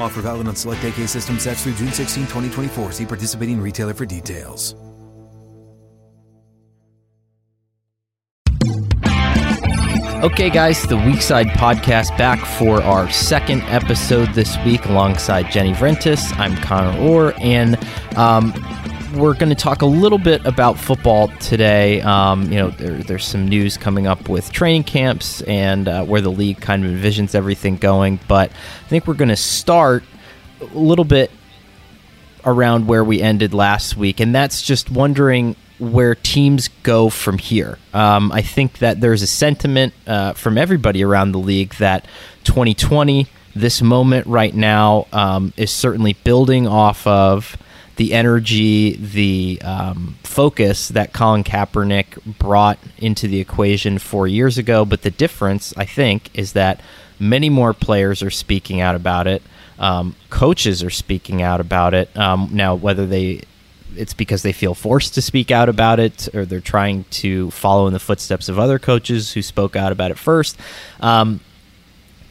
Offer valid on select AK system sets through June 16, 2024. See participating retailer for details. Okay, guys, the Weak-Side podcast back for our second episode this week alongside Jenny Vrentas. I'm Conor Orr, and um, we're going to talk a little bit about football today. Um, you know, there, there's some news coming up with training camps and uh, where the league kind of envisions everything going. But I think we're going to start a little bit around where we ended last week, and that's just wondering where teams go from here. Um, I think that there's a sentiment uh, from everybody around the league that 2020, this moment right now, um, is certainly building off of the energy, the um, focus that Colin Kaepernick brought into the equation four years ago. But the difference, I think, is that many more players are speaking out about it. Um, coaches are speaking out about it. Um, now, whether they it's because they feel forced to speak out about it or they're trying to follow in the footsteps of other coaches who spoke out about it first. Um,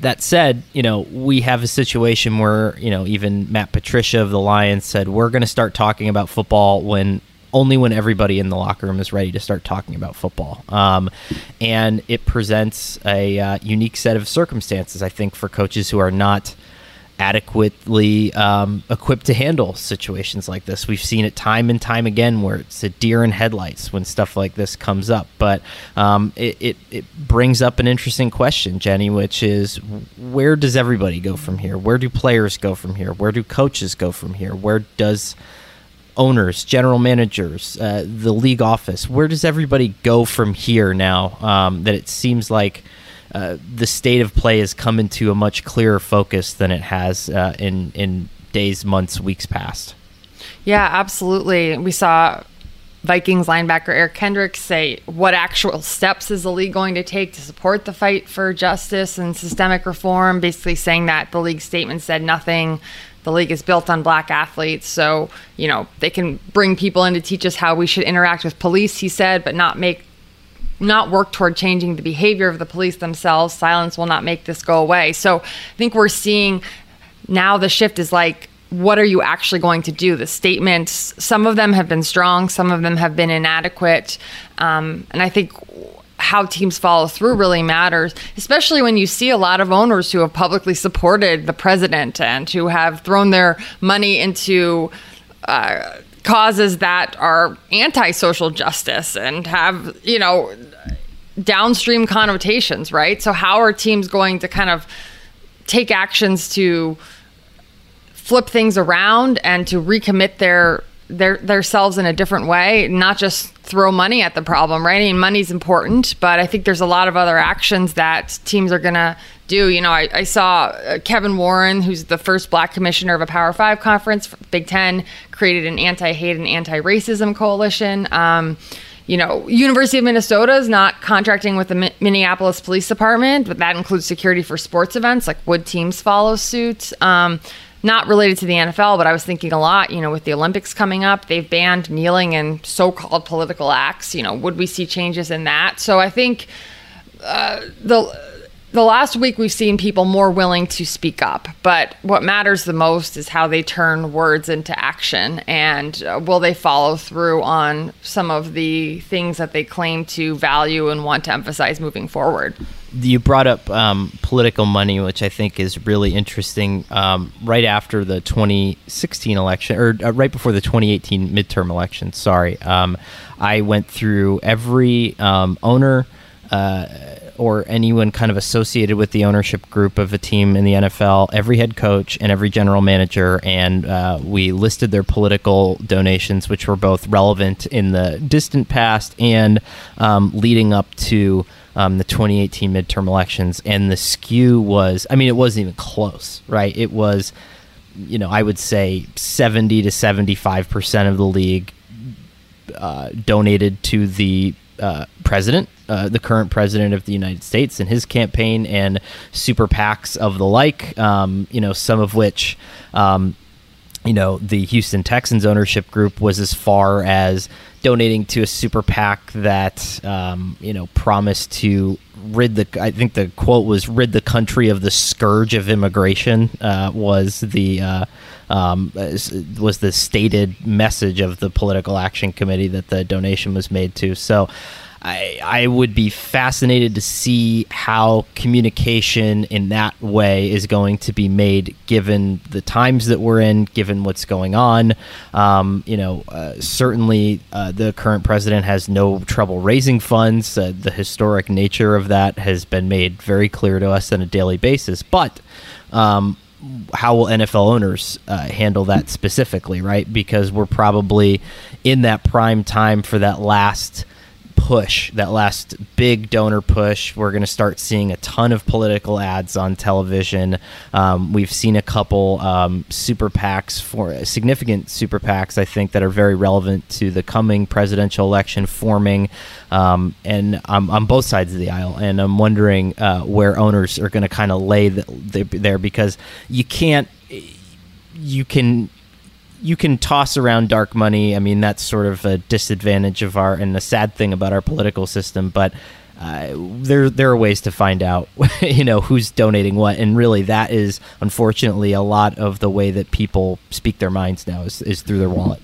that said, you know, we have a situation where, you know, even Matt Patricia of the Lions said, we're going to start talking about football when only when everybody in the locker room is ready to start talking about football. Um, and it presents a uh, unique set of circumstances, I think, for coaches who are not adequately um, equipped to handle situations like this. We've seen it time and time again where it's a deer in headlights when stuff like this comes up. But um, it, it, it, brings up an interesting question, Jenny, which is where does everybody go from here? Where do players go from here? Where do coaches go from here? Where does owners, general managers, uh, the league office, where does everybody go from here now um, that it seems like – uh, the state of play has come into a much clearer focus than it has uh, in in days, months, weeks past. Yeah, absolutely. We saw Vikings linebacker Eric Kendricks say, What actual steps is the league going to take to support the fight for justice and systemic reform? Basically, saying that the league statement said nothing. The league is built on black athletes, so, you know, they can bring people in to teach us how we should interact with police, he said, but not make not work toward changing the behavior of the police themselves, silence will not make this go away. So I think we're seeing now the shift is like, what are you actually going to do? The statements, some of them have been strong, some of them have been inadequate. Um, and I think how teams follow through really matters, especially when you see a lot of owners who have publicly supported the president and who have thrown their money into uh, causes that are anti-social justice and have you know downstream connotations, right? So how are teams going to kind of take actions to flip things around and to recommit their their themselves in a different way, not just throw money at the problem, right? I mean, money's important, but I think there's a lot of other actions that teams are going to do. You know, I, I saw uh, Kevin Warren, who's the first black commissioner of a Power Five conference, Big Ten, created an anti hate and anti racism coalition. Um, you know, University of Minnesota is not contracting with the Minneapolis Police Department, but that includes security for sports events. Like, would teams follow suit? Um, not related to the NFL, but I was thinking a lot, you know, with the Olympics coming up, they've banned kneeling and so called political acts. You know, would we see changes in that? So I think uh, the the last week we've seen people more willing to speak up, but what matters the most is how they turn words into action and uh, will they follow through on some of the things that they claim to value and want to emphasize moving forward. You brought up um, political money, which I think is really interesting. Um, right after the 2016 election, or uh, right before the 2018 midterm election, sorry, um, I went through every um, owner. Uh, or anyone kind of associated with the ownership group of a team in the NFL, every head coach and every general manager, and uh, we listed their political donations, which were both relevant in the distant past and um, leading up to um, the 2018 midterm elections. And the skew was, I mean, it wasn't even close, right? It was, you know, I would say 70 to 75% of the league uh, donated to the uh, president, uh, the current president of the United States, and his campaign, and super PACs of the like. Um, you know, some of which, um, you know, the Houston Texans ownership group was as far as donating to a super PAC that um, you know promised to rid the. I think the quote was "rid the country of the scourge of immigration." Uh, was the uh, um, was the stated message of the political action committee that the donation was made to. So. I, I would be fascinated to see how communication in that way is going to be made given the times that we're in, given what's going on. Um, you know, uh, certainly uh, the current president has no trouble raising funds. Uh, the historic nature of that has been made very clear to us on a daily basis. But um, how will NFL owners uh, handle that specifically, right? Because we're probably in that prime time for that last push, that last big donor push. We're going to start seeing a ton of political ads on television. Um, we've seen a couple um, super PACs for significant super PACs, I think, that are very relevant to the coming presidential election forming, um, and on both sides of the aisle. And I'm wondering uh, where owners are going to kind of lay the, the, there because you can't. You can you can toss around dark money. I mean, that's sort of a disadvantage of our and the sad thing about our political system. But uh, there there are ways to find out, you know, who's donating what, and really that is unfortunately a lot of the way that people speak their minds now is, is through their wallet.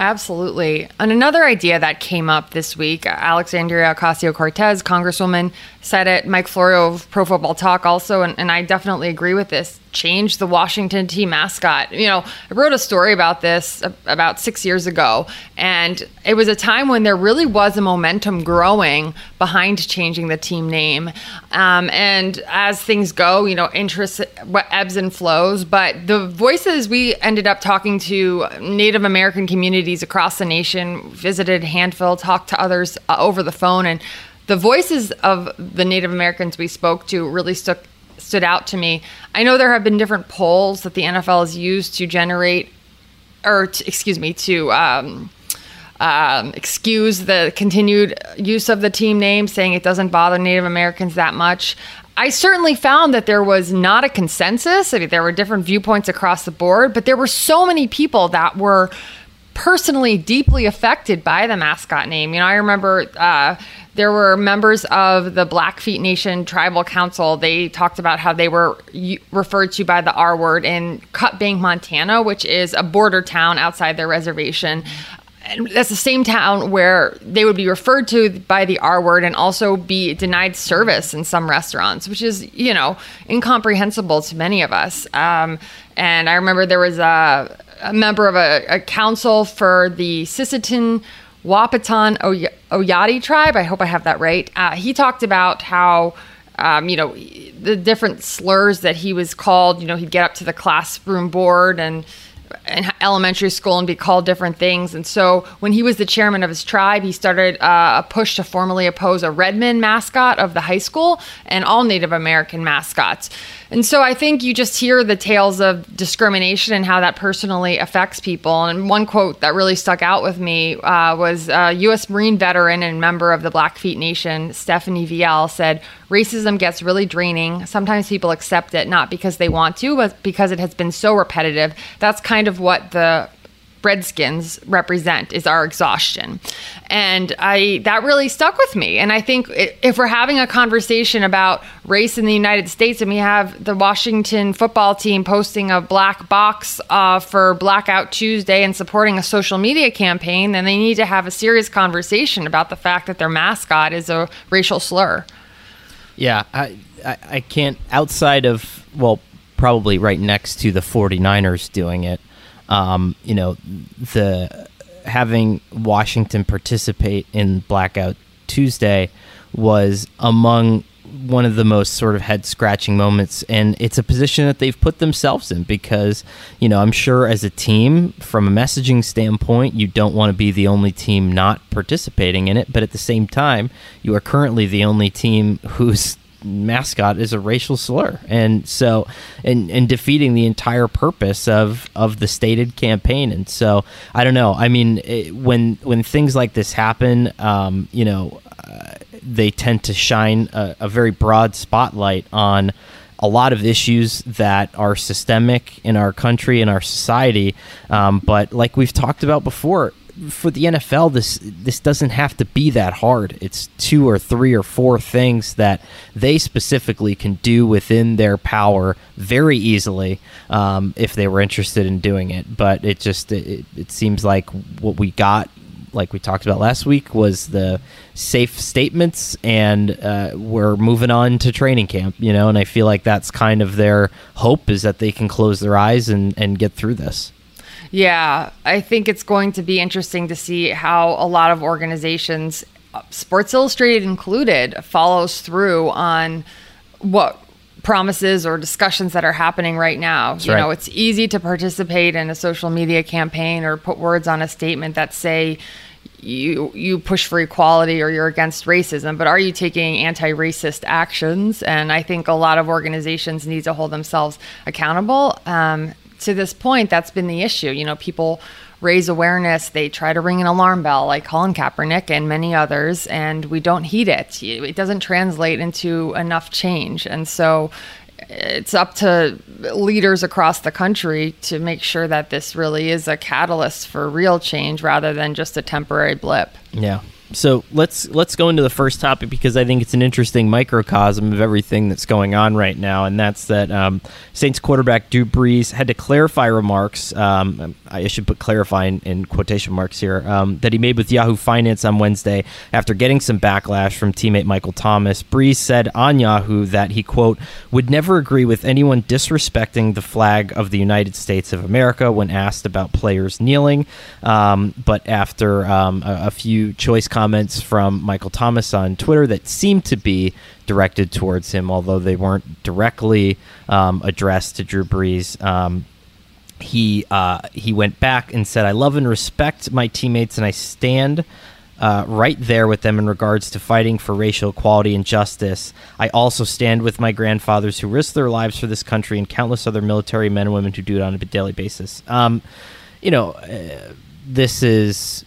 Absolutely. And another idea that came up this week, Alexandria Ocasio Cortez, Congresswoman, said it. Mike Florio of Pro Football Talk also, and, and I definitely agree with this change the Washington team mascot. You know, I wrote a story about this about six years ago, and it was a time when there really was a momentum growing behind changing the team name. Um, and as things go, you know, interest ebbs and flows. But the voices we ended up talking to Native American communities across the nation, visited Handful, talked to others uh, over the phone, and the voices of the Native Americans we spoke to really stuck stood out to me. I know there have been different polls that the NFL has used to generate, or to, excuse me, to um, um, excuse the continued use of the team name, saying it doesn't bother Native Americans that much. I certainly found that there was not a consensus. I mean, there were different viewpoints across the board, but there were so many people that were personally deeply affected by the mascot name. You know, I remember uh, there were members of the Blackfeet Nation Tribal Council. They talked about how they were referred to by the R word in Cut Bank, Montana, which is a border town outside their reservation. And that's the same town where they would be referred to by the R word and also be denied service in some restaurants, which is, you know, incomprehensible to many of us. Um, and I remember there was a a member of a, a council for the Sisseton Wahpeton Oy- Oyate tribe. I hope I have that right. Uh, he talked about how. Um, you know, the different slurs that he was called. You know, he'd get up to the classroom board and in elementary school and be called different things. And so when he was the chairman of his tribe, he started uh, a push to formally oppose a Redmen mascot of the high school and all Native American mascots. And so I think you just hear the tales of discrimination and how that personally affects people. And one quote that really stuck out with me uh, was a uh, U.S. Marine veteran and member of the Blackfeet Nation, Stephanie Viel, said, Racism gets really draining. Sometimes people accept it not because they want to, but because it has been so repetitive. That's kind of what the Redskins represent is our exhaustion. And I that really stuck with me. And I think if we're having a conversation about race in the United States and we have the Washington football team posting a black box uh, for Blackout Tuesday and supporting a social media campaign, then they need to have a serious conversation about the fact that their mascot is a racial slur. Yeah, I, I, I can't, outside of, well, probably right next to the 49ers doing it um, you know, the having Washington participate in Blackout Tuesday was among one of the most sort of head scratching moments. And it's a position that they've put themselves in because you know i'm sure as a team from a messaging standpoint you don't want to be the only team not participating in it. But at the same time you are currently the only team who's mascot is a racial slur. And so and and defeating the entire purpose of of the stated campaign. And so i don't know. I mean it, when when things like this happen um, you know uh, they tend to shine a, a very broad spotlight on a lot of issues that are systemic in our country and our society. Um, but like we've talked about before, for the NFL, this this doesn't have to be that hard. It's two or three or four things that they specifically can do within their power very easily um, if they were interested in doing it. But it just it, it seems like what we got, like we talked about last week, was the safe statements, and uh, we're moving on to training camp. You know, and I feel like that's kind of their hope is that they can close their eyes and and get through this. Yeah, I think it's going to be interesting to see how a lot of organizations, Sports Illustrated included, follows through on what promises or discussions that are happening right now. That's you right. know, it's easy to participate in a social media campaign or put words on a statement that say you you push for equality or you're against racism, but are you taking anti-racist actions? And I think a lot of organizations need to hold themselves accountable. Um, to this point, that's been the issue. You know, people raise awareness, they try to ring an alarm bell, like Colin Kaepernick and many others, and we don't heed it. It doesn't translate into enough change. And so it's up to leaders across the country to make sure that this really is a catalyst for real change rather than just a temporary blip. Yeah so let's let's go into the first topic because I think it's an interesting microcosm of everything that's going on right now, and that's that um, Saints quarterback Drew Brees had to clarify remarks. Um, I should put clarify in, in quotation marks here um, that he made with Yahoo Finance on Wednesday after getting some backlash from teammate Michael Thomas. Brees said on Yahoo that he quote would never agree with anyone disrespecting the flag of the United States of America when asked about players kneeling, um, but after um, a, a few choice comments comments from Michael Thomas on Twitter that seemed to be directed towards him, although they weren't directly um, addressed to Drew Brees. Um, he uh, he went back and said, "I love and respect my teammates, and I stand." Uh, right there with them in regards to fighting for racial equality and justice. I also stand with my grandfathers who risked their lives for this country and countless other military men and women who do it on a daily basis. Um, you know, uh, this is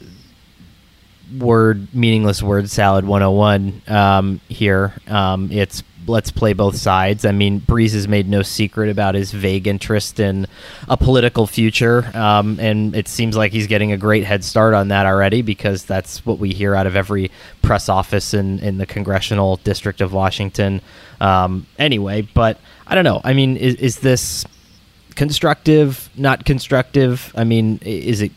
word meaningless word salad 101 um, here. Um, it's let's play both sides. I mean brees has made no secret about his vague interest in a political future um, and it seems like he's getting a great head start on that already because that's what we hear out of every press office in, in the congressional district of washington. Um, anyway but i don't know. I mean is, is this constructive not constructive? I mean is it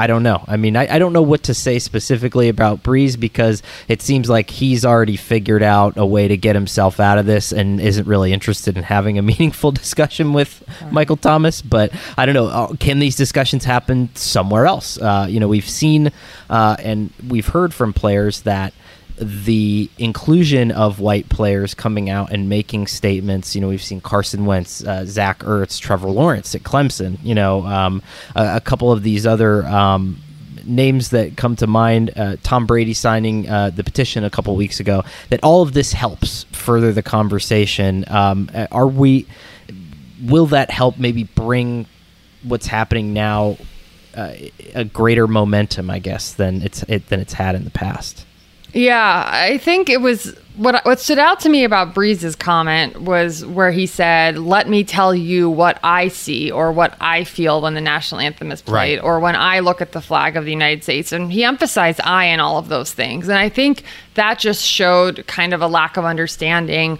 I don't know. I mean, I, I don't know what to say specifically about Brees because it seems like he's already figured out a way to get himself out of this and isn't really interested in having a meaningful discussion with Michael Thomas. But I don't know. Uh, can these discussions happen somewhere else? Uh, you know, we've seen uh, and we've heard from players that the inclusion of white players coming out and making statements. You know, we've seen Carson Wentz, uh, Zach Ertz, Trevor Lawrence at Clemson. You know, um, a, a, couple of these other. Um, names that come to mind uh, Tom Brady signing uh, the petition a couple weeks ago that all of this helps further the conversation um, are we will that help maybe bring what's happening now uh, a greater momentum I guess than it's it, than it's had in the past yeah, I think it was what what stood out to me about Brees's comment was where he said, "Let me tell you what I see or what I feel when the national anthem is played right. or when I look at the flag of the United States." And he emphasized I in all of those things. And I think that just showed kind of a lack of understanding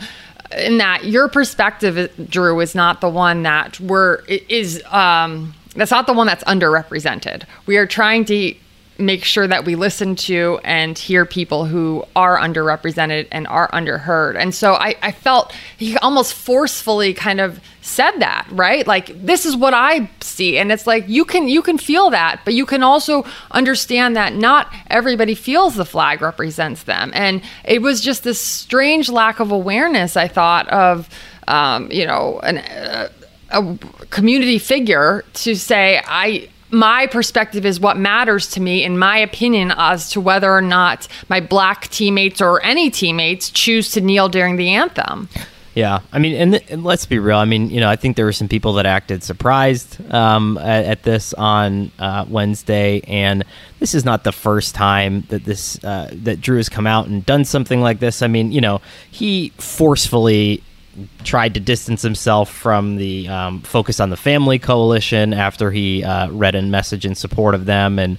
in that your perspective Drew is not the one that we're is um that's not the one that's underrepresented. We are trying to make sure that we listen to and hear people who are underrepresented and are underheard. And so I, I felt he almost forcefully kind of said that, right? Like this is what I see. And it's like you can you can feel that, but you can also understand that not everybody feels the flag represents them. And it was just this strange lack of awareness, I thought, of um, you know, an, uh, a community figure to say I my perspective is what matters to me, in my opinion, as to whether or not my black teammates or any teammates choose to kneel during the anthem. Yeah, I mean, and, and, let's be real. I mean, you know, I think there were some people that acted surprised um, at, at, this on uh, Wednesday, and this is not the first time that this uh, that Drew has come out and done something like this. I mean, you know, he forcefully tried to distance himself from the um, Focus on the Family coalition after he uh, read a message in support of them, and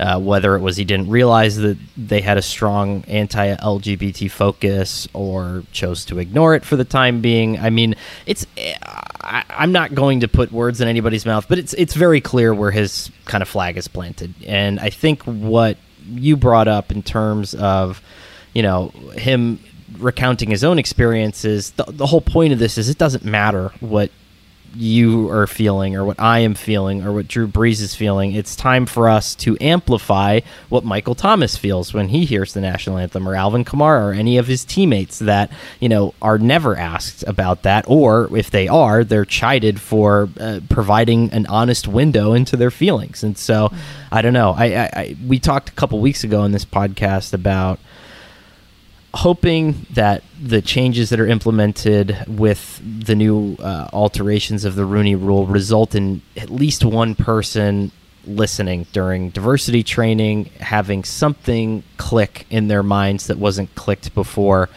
uh, whether it was he didn't realize that they had a strong anti-LGBT focus or chose to ignore it for the time being. I mean, it's I, I'm not going to put words in anybody's mouth, but it's it's very clear where his kind of flag is planted, and I think what you brought up in terms of you know him recounting his own experiences, the, the whole point of this is it doesn't matter what you are feeling or what I am feeling or what Drew Brees is feeling. It's time for us to amplify what Michael Thomas feels when he hears the national anthem or Alvin Kamara or any of his teammates that, you know, are never asked about that. Or if they are, they're chided for uh, providing an honest window into their feelings. And so I don't know. I, I, I we talked a couple weeks ago in this podcast about hoping that the changes that are implemented with the new uh, alterations of the Rooney Rule result in at least one person listening during diversity training, having something click in their minds that wasn't clicked before.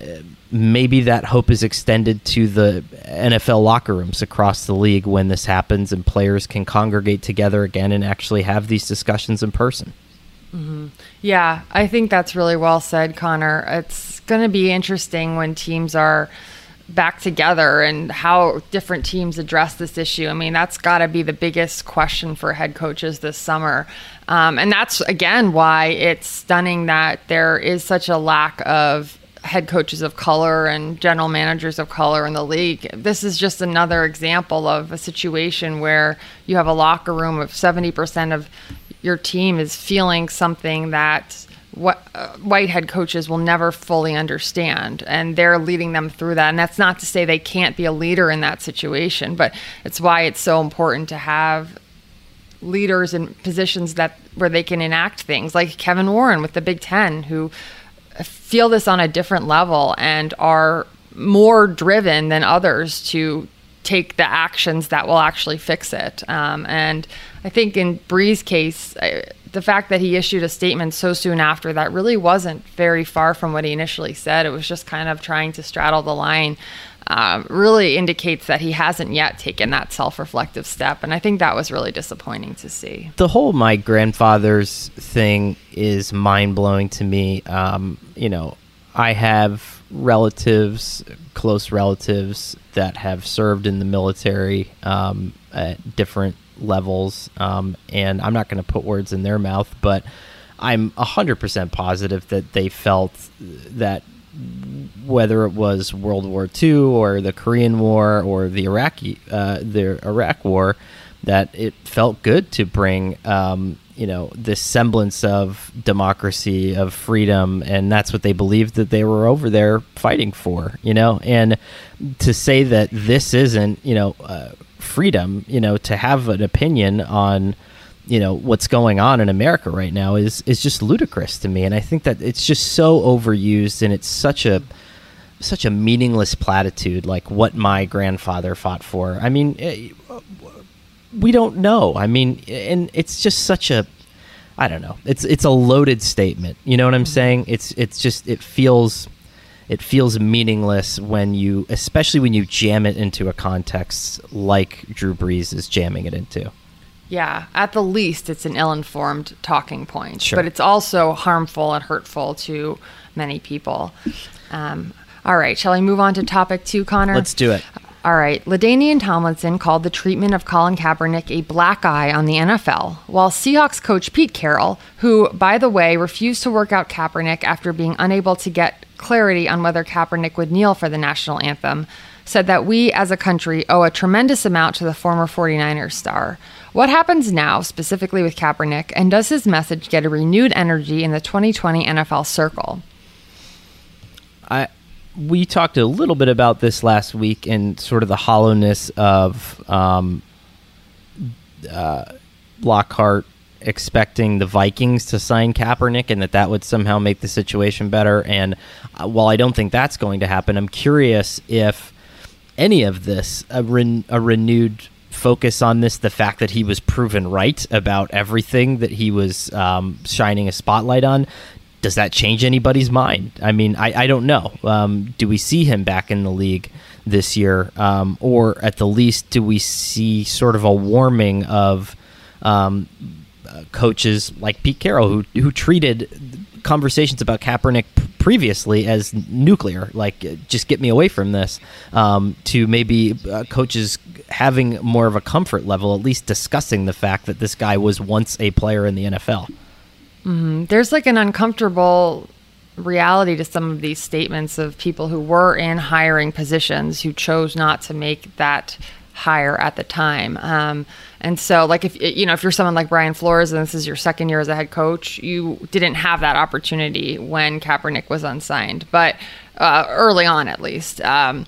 Uh, maybe that hope is extended to the NFL locker rooms across the league when this happens and players can congregate together again and actually have these discussions in person. Mm-hmm. Yeah, I think that's really well said, Conor. It's going to be interesting when teams are back together and how different teams address this issue. I mean, that's got to be the biggest question for head coaches this summer. Um, and that's, again, why it's stunning that there is such a lack of head coaches of color and general managers of color in the league. This is just another example of a situation where you have a locker room of 70% of your team is feeling something that what uh, white head coaches will never fully understand and they're leading them through that and that's not to say they can't be a leader in that situation but it's why it's so important to have leaders in positions that where they can enact things like Kevin Warren with the Big 10 who feel this on a different level and are more driven than others to take the actions that will actually fix it. Um, and I think in Brees' case, I, the fact that he issued a statement so soon after that really wasn't very far from what he initially said. It was just kind of trying to straddle the line. Uh, really indicates that he hasn't yet taken that self-reflective step, and I think that was really disappointing to see. The whole my grandfather's thing is mind blowing to me. Um, you know, I have relatives, close relatives that have served in the military um, at different levels. Um, and I'm not going to put words in their mouth, but I'm 100% positive that they felt that whether it was World War II or the Korean War or the Iraqi uh, the Iraq War, that it felt good to bring um, you know this semblance of democracy of freedom and that's what they believed that they were over there fighting for you know and to say that this isn't you know uh, freedom you know to have an opinion on you know what's going on in America right now is is just ludicrous to me and I think that it's just so overused and it's such a such a meaningless platitude like what my grandfather fought for I mean eh, we don't know. I mean, and it's just such a I don't know. It's it's a loaded statement. You know what I'm mm-hmm. saying? It's it's just it feels it feels meaningless when you especially when you jam it into a context like Drew Brees is jamming it into. Yeah, at the least it's an ill-informed talking point, sure. but it's also harmful and hurtful to many people. Um, all right, shall I move on to topic 2, Conor? Let's do it. All right. LaDainian Tomlinson called the treatment of Colin Kaepernick a black eye on the NFL, while Seahawks coach Pete Carroll, who, by the way, refused to work out Kaepernick after being unable to get clarity on whether Kaepernick would kneel for the national anthem, said that we as a country owe a tremendous amount to the former 49ers star. What happens now, specifically with Kaepernick, and does his message get a renewed energy in the 2020 NFL circle? I we talked a little bit about this last week and sort of the hollowness of um, uh, Lockhart expecting the Vikings to sign Kaepernick and that that would somehow make the situation better. And uh, while I don't think that's going to happen, I'm curious if any of this, a, a renewed focus on this, the fact that he was proven right about everything that he was um, shining a spotlight on, does that change anybody's mind? I mean, I, I don't know. Um, do we see him back in the league this year? Um, or at the least, do we see sort of a warming of um, coaches like Pete Carroll who, who treated conversations about Kaepernick previously as nuclear, like just get me away from this, um, to maybe uh, coaches having more of a comfort level, at least discussing the fact that this guy was once a player in the NFL. Mm-hmm. There's like an uncomfortable reality to some of these statements of people who were in hiring positions who chose not to make that hire at the time. Um, and so, like, if you know, if you're someone like Brian Flores and this is your second year as a head coach, you didn't have that opportunity when Kaepernick was unsigned, but uh, early on at least. Um,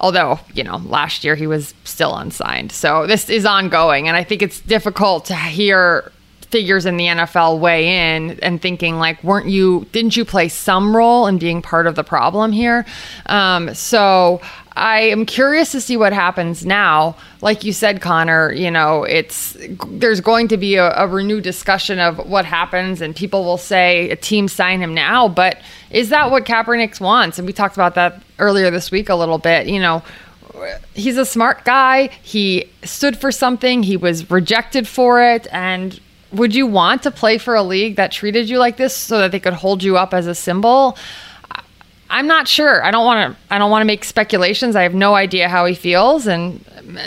although you know last year he was still unsigned so this is ongoing and i think it's difficult to hear figures in the NFL weigh in and thinking like, weren't you? Didn't you play some role in being part of the problem here? Um, so I am curious to see what happens now. Like you said, Conor, you know, it's there's going to be a, a renewed discussion of what happens, and people will say a team sign him now, but is that what Kaepernick wants? And we talked about that earlier this week a little bit. You know, he's a smart guy. He stood for something. He was rejected for it, and would you want to play for a league that treated you like this so that they could hold you up as a symbol? I'm not sure. I don't want to. I don't want to make speculations. I have no idea how he feels, and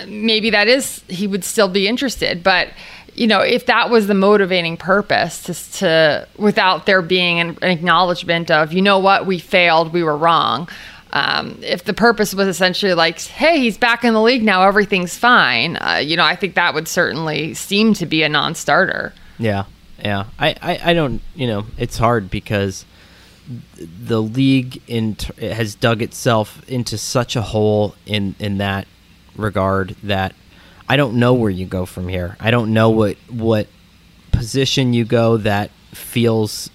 maybe that is he would still be interested. But you know, if that was the motivating purpose, just to without there being an, acknowledgement of, you know what, we failed, we were wrong. Um, if the purpose was essentially like, hey, he's back in the league now, everything's fine, uh, you know, I think that would certainly seem to be a non starter. Yeah. Yeah. I, I, I, don't, you know, it's hard because the league in, has dug itself into such a hole in, in that regard that I don't know where you go from here. I don't know what, what position you go that feels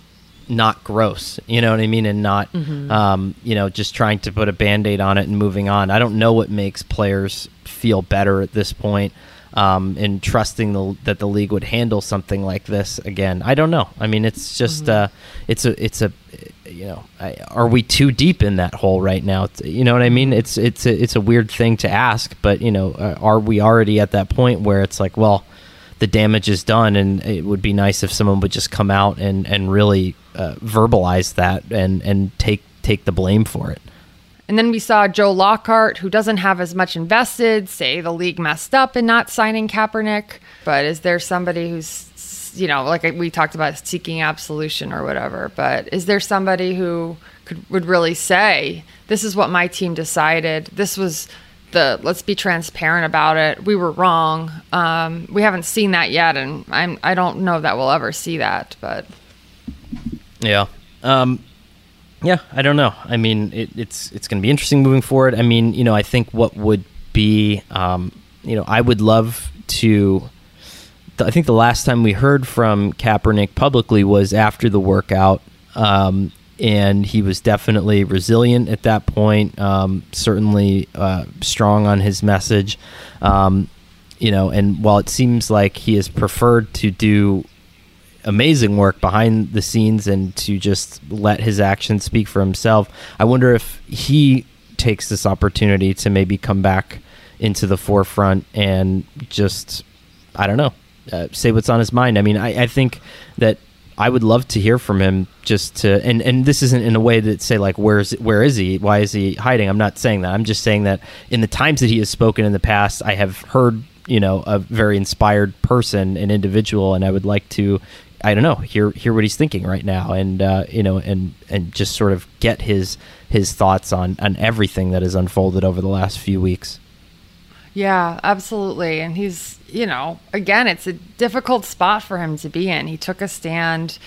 not gross you know what i mean and not mm-hmm. um, you know just trying to put a band-aid on it and moving on. I don't know what makes players feel better at this point um, and trusting the, that the league would handle something like this again. I don't know. I mean it's just mm-hmm. uh, it's a it's a you know I, are we too deep in that hole right now? You know what i mean? It's it's a, it's a weird thing to ask but you know uh, are we already at that point where it's like well the damage is done and it would be nice if someone would just come out and and really uh, verbalize that and and take take the blame for it. And then we saw Joe Lockhart, who doesn't have as much invested, say the league messed up in not signing Kaepernick. But is there somebody who's, you know, like we talked about seeking absolution or whatever, but is there somebody who could would really say, this is what my team decided. This was the let's be transparent about it. We were wrong. Um, we haven't seen that yet, and I'm I don't know that we'll ever see that, but yeah. Um, yeah, I don't know. I mean, it, it's it's going to be interesting moving forward. I mean, you know, I think what would be, um, you know, I would love to. I think the last time we heard from Kaepernick publicly was after the workout, um, and he was definitely resilient at that point. Um, certainly uh, strong on his message, um, you know. And while it seems like he has preferred to do amazing work behind the scenes and to just let his actions speak for himself. I wonder if he takes this opportunity to maybe come back into the forefront and just, I don't know, uh, say what's on his mind. I mean, I, I think that I would love to hear from him just to and and this isn't in a way that say like where's where is he? Why is he hiding? I'm not saying that. I'm just saying that in the times that he has spoken in the past I have heard you know a very inspired person an individual and I would like to I don't know, hear hear what he's thinking right now, and uh, you know, and and just sort of get his his thoughts on on everything that has unfolded over the last few weeks. Yeah, absolutely. And he's, you know, again, it's a difficult spot for him to be in. He took a stand.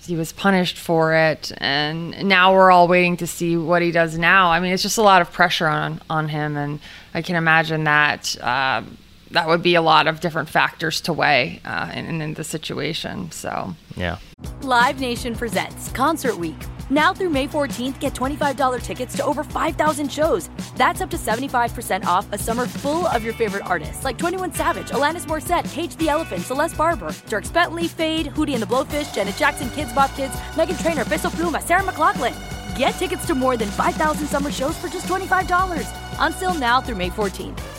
He was punished for it, and now we're all waiting to see what he does now. I mean, it's just a lot of pressure on on him, and I can imagine that. Um, that would be a lot of different factors to weigh uh, in, in the situation. So, yeah. Live Nation presents Concert Week. Now through May 14th, get $25 tickets to over 5,000 shows. That's up to 75% off a summer full of your favorite artists like 21 Savage, Alanis Morissette, Cage the Elephant, Celeste Barber, Dierks Bentley, Feid, Hootie and the Blowfish, Janet Jackson, Kidz Bop Kids, Meghan Trainor, Peso Pluma, Sarah McLachlan. Get tickets to more than 5,000 summer shows for just $25. Until now through May 14th.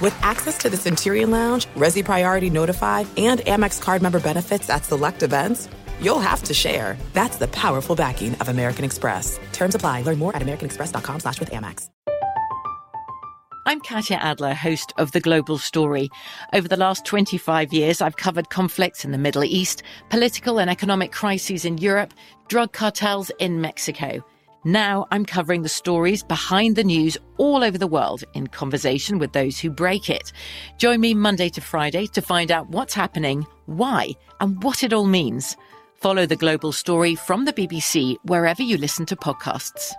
With access to the Centurion Lounge, Resy Priority Notified, and Amex card member benefits at select events, you'll have to share. That's the powerful backing of American Express. Terms apply. Learn more at americanexpress.com slash with Amex. I'm Katya Adler, host of The Global Story. Over the last 25 years, I've covered conflicts in the Middle East, political and economic crises in Europe, drug cartels in Mexico. Now I'm covering the stories behind the news all over the world in conversation with those who break it. Join me Monday to Friday to find out what's happening, why, and what it all means. Follow the global story from the BBC wherever you listen to podcasts.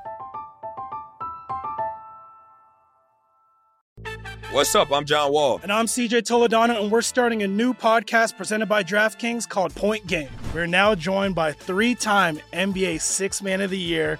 What's up? I'm John Wall. And I'm CJ Toledano, and we're starting a new podcast presented by DraftKings called Point Game. We're now joined by three time NBA Six Man of the Year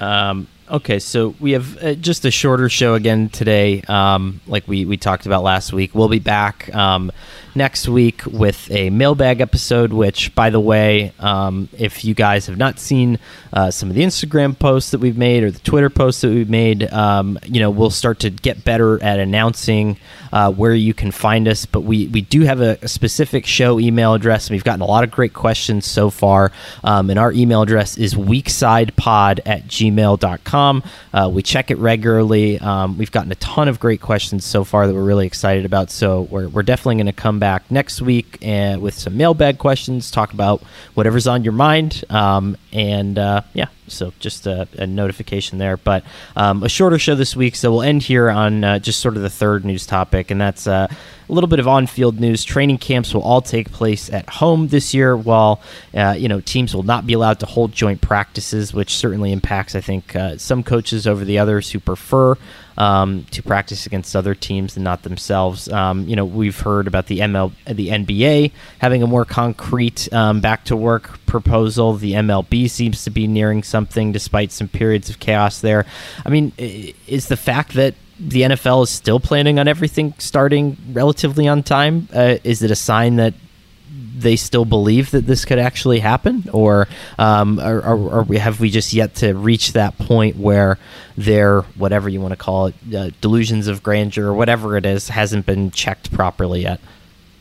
Um, okay, so we have uh, just a shorter show again today, um, like we, we talked about last week. We'll be back um, next week with a mailbag episode, which, by the way, um, if you guys have not seen uh, some of the Instagram posts that we've made or the Twitter posts that we've made, um, you know, we'll start to get better at announcing uh, where you can find us. But we, we do have a, a, specific show email address, and we've gotten a lot of great questions so far. Um, and our email address is weaksidepod at gmail.com. Uh, we check it regularly. Um, we've gotten a ton of great questions so far that we're really excited about. So we're, we're definitely going to come back next week and with some mailbag questions, talk about whatever's on your mind. Um, and uh, yeah, so just a, a notification there. But um, a shorter show this week, so we'll end here on uh, just sort of the third news topic, and that's uh, a little bit of on-field news. Training camps will all take place at home this year, while uh, you know teams will not be allowed to hold joint practices, which certainly impacts, I think, uh, some coaches over the others who prefer um, to practice against other teams and not themselves. Um, you know, we've heard about the ML, the NBA having a more concrete um, back to work proposal. The MLB seems to be nearing something, despite some periods of chaos there. I mean, is the fact that the NFL is still planning on everything starting relatively on time? Uh, is it a sign that they still believe that this could actually happen, or, um, or, or, or, have we just yet to reach that point where their whatever you want to call it, uh, delusions of grandeur or whatever it is, hasn't been checked properly yet?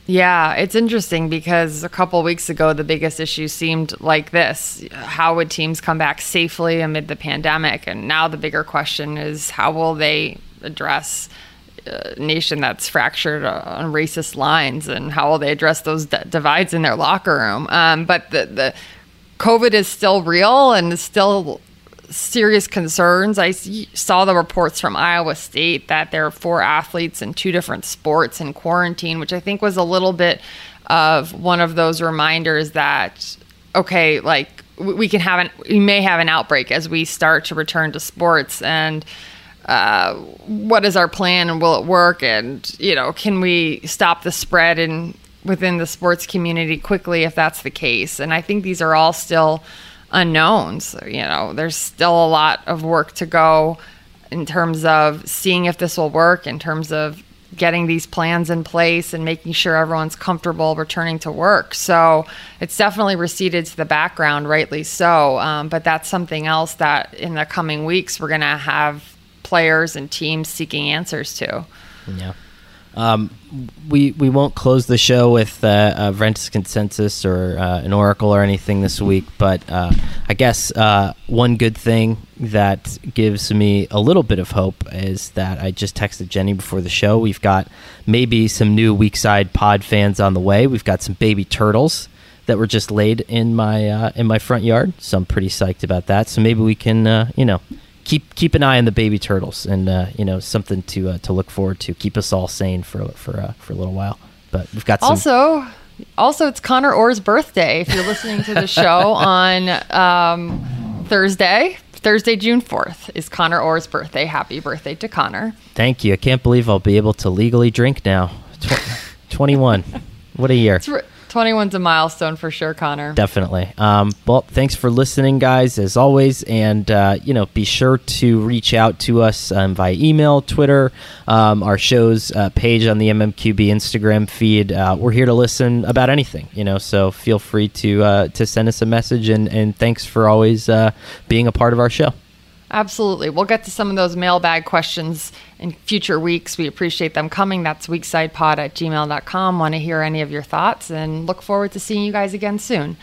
Yeah, it's interesting because a couple weeks ago, the biggest issue seemed like this how would teams come back safely amid the pandemic? And now the bigger question is how will they address a nation that's fractured on racist lines and how will they address those d- divides in their locker room. Um, but the, the COVID is still real and is still serious concerns. I saw the reports from Iowa State that there are four athletes in two different sports in quarantine, which I think was a little bit of one of those reminders that okay, like we can have an we may have an outbreak as we start to return to sports and uh, what is our plan and will it work? And you know, can we stop the spread in within the sports community quickly if that's the case? And I think these are all still unknowns. You know, there's still a lot of work to go in terms of seeing if this will work, in terms of getting these plans in place and making sure everyone's comfortable returning to work. So it's definitely receded to the background, rightly so. Um, but that's something else that in the coming weeks we're going to have players and teams seeking answers to. Yeah. Um, we we won't close the show with uh, a Ventus consensus or uh, an oracle or anything this week, but uh, I guess uh, one good thing that gives me a little bit of hope is that I just texted Jenny before the show. We've got maybe some new weak side pod fans on the way. We've got some baby turtles that were just laid in my uh, in my front yard, so I'm pretty psyched about that. So maybe we can uh, you know keep keep an eye on the baby turtles, and uh, you know something to uh, to look forward to. Keep us all sane for for uh, for a little while. But we've got some- also. Also, it's Conor Orr's birthday. If you're listening to the show on um, Thursday, Thursday, June 4th, is Conor Orr's birthday. Happy birthday to Conor. Thank you. I can't believe I'll be able to legally drink now. Tw- 21. What a year. 21's a milestone for sure, Conor. Definitely. Um, well, thanks for listening, guys, as always. And, uh, you know, be sure to reach out to us um, via email, Twitter, um, our show's uh, page on the MMQB Instagram feed. Uh, we're here to listen about anything, you know, so feel free to uh, to send us a message. And, and thanks for always uh, being a part of our show. Absolutely. We'll get to some of those mailbag questions in future weeks. We appreciate them coming. That's weaksidepod at gmail.com. Want to hear any of your thoughts and look forward to seeing you guys again soon.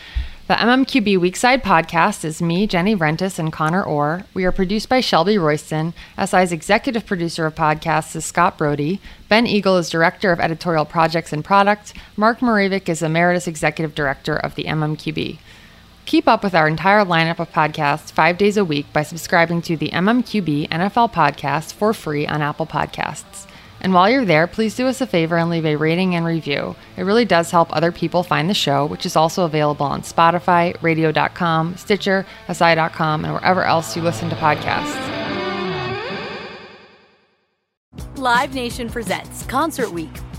The MMQB Weak-Side podcast is me, Jenny Vrentas, and Conor Orr. We are produced by Shelby Royston. SI's executive producer of podcasts is Scott Brody. Ben Eagle is director of editorial projects and product. Mark Mravic is emeritus executive director of the MMQB. Keep up with our entire lineup of podcasts five days a week by subscribing to the MMQB NFL podcast for free on Apple Podcasts. And while you're there, please do us a favor and leave a rating and review. It really does help other people find the show, which is also available on Spotify, radio.com, Stitcher, SI.com, and wherever else you listen to podcasts. Live Nation presents Concert Week.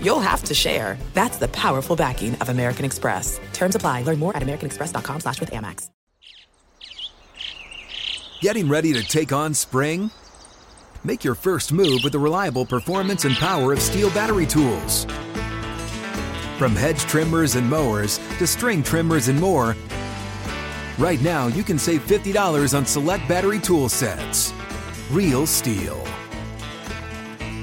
you'll have to share. That's the powerful backing of American Express. Terms apply. Learn more at americanexpress.com slash with Amex. Getting ready to take on spring? Make your first move with the reliable performance and power of STIHL battery tools. From hedge trimmers and mowers to string trimmers and more, right now you can save $50 on select battery tool sets. Real STIHL.